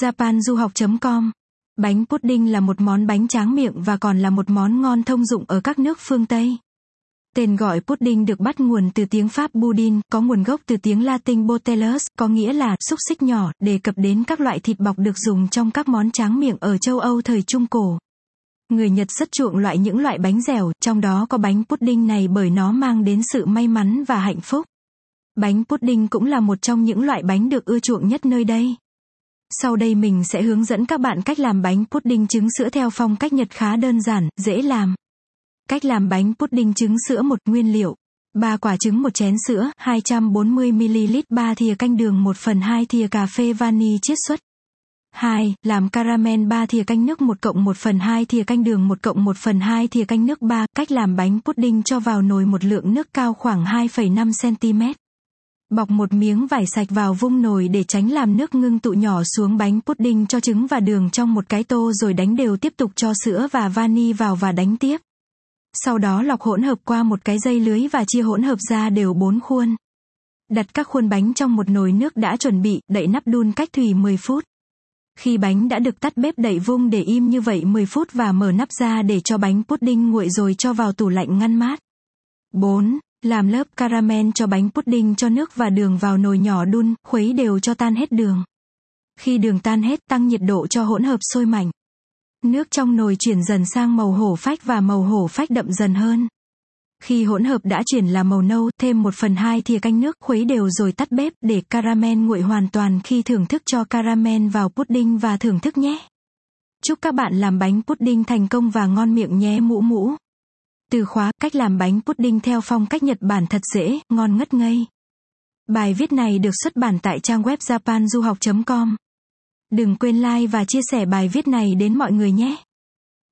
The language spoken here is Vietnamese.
japanduhoc.com Bánh pudding là một món bánh tráng miệng và còn là một món ngon thông dụng ở các nước phương Tây. Tên gọi pudding được bắt nguồn từ tiếng Pháp budin, có nguồn gốc từ tiếng Latin botellus, có nghĩa là xúc xích nhỏ, đề cập đến các loại thịt bọc được dùng trong các món tráng miệng ở châu Âu thời Trung Cổ. Người Nhật rất chuộng loại những loại bánh dẻo, trong đó có bánh pudding này bởi nó mang đến sự may mắn và hạnh phúc. Bánh pudding cũng là một trong những loại bánh được ưa chuộng nhất nơi đây. Sau đây mình sẽ hướng dẫn các bạn cách làm bánh pudding trứng sữa theo phong cách Nhật khá đơn giản, dễ làm. Cách làm bánh pudding trứng sữa một nguyên liệu. 3 quả trứng một chén sữa, 240ml 3 thìa canh đường 1 phần 2 thìa cà phê vani chiết xuất. 2. Làm caramel 3 thìa canh nước 1 cộng 1 phần 2 thìa canh đường 1 cộng 1 phần 2 thìa canh nước 3. Cách làm bánh pudding cho vào nồi một lượng nước cao khoảng 2,5cm. Bọc một miếng vải sạch vào vung nồi để tránh làm nước ngưng tụ nhỏ xuống bánh pudding cho trứng và đường trong một cái tô rồi đánh đều tiếp tục cho sữa và vani vào và đánh tiếp. Sau đó lọc hỗn hợp qua một cái dây lưới và chia hỗn hợp ra đều bốn khuôn. Đặt các khuôn bánh trong một nồi nước đã chuẩn bị, đậy nắp đun cách thủy 10 phút. Khi bánh đã được tắt bếp đậy vung để im như vậy 10 phút và mở nắp ra để cho bánh pudding nguội rồi cho vào tủ lạnh ngăn mát. 4. Làm lớp caramel cho bánh pudding cho nước và đường vào nồi nhỏ đun, khuấy đều cho tan hết đường. Khi đường tan hết tăng nhiệt độ cho hỗn hợp sôi mạnh. Nước trong nồi chuyển dần sang màu hổ phách và màu hổ phách đậm dần hơn. Khi hỗn hợp đã chuyển là màu nâu, thêm 1 phần 2 thìa canh nước khuấy đều rồi tắt bếp để caramel nguội hoàn toàn khi thưởng thức cho caramel vào pudding và thưởng thức nhé. Chúc các bạn làm bánh pudding thành công và ngon miệng nhé mũ mũ. Từ khóa, cách làm bánh pudding theo phong cách Nhật Bản thật dễ, ngon ngất ngây. Bài viết này được xuất bản tại trang web japanduhoc.com. Đừng quên like và chia sẻ bài viết này đến mọi người nhé.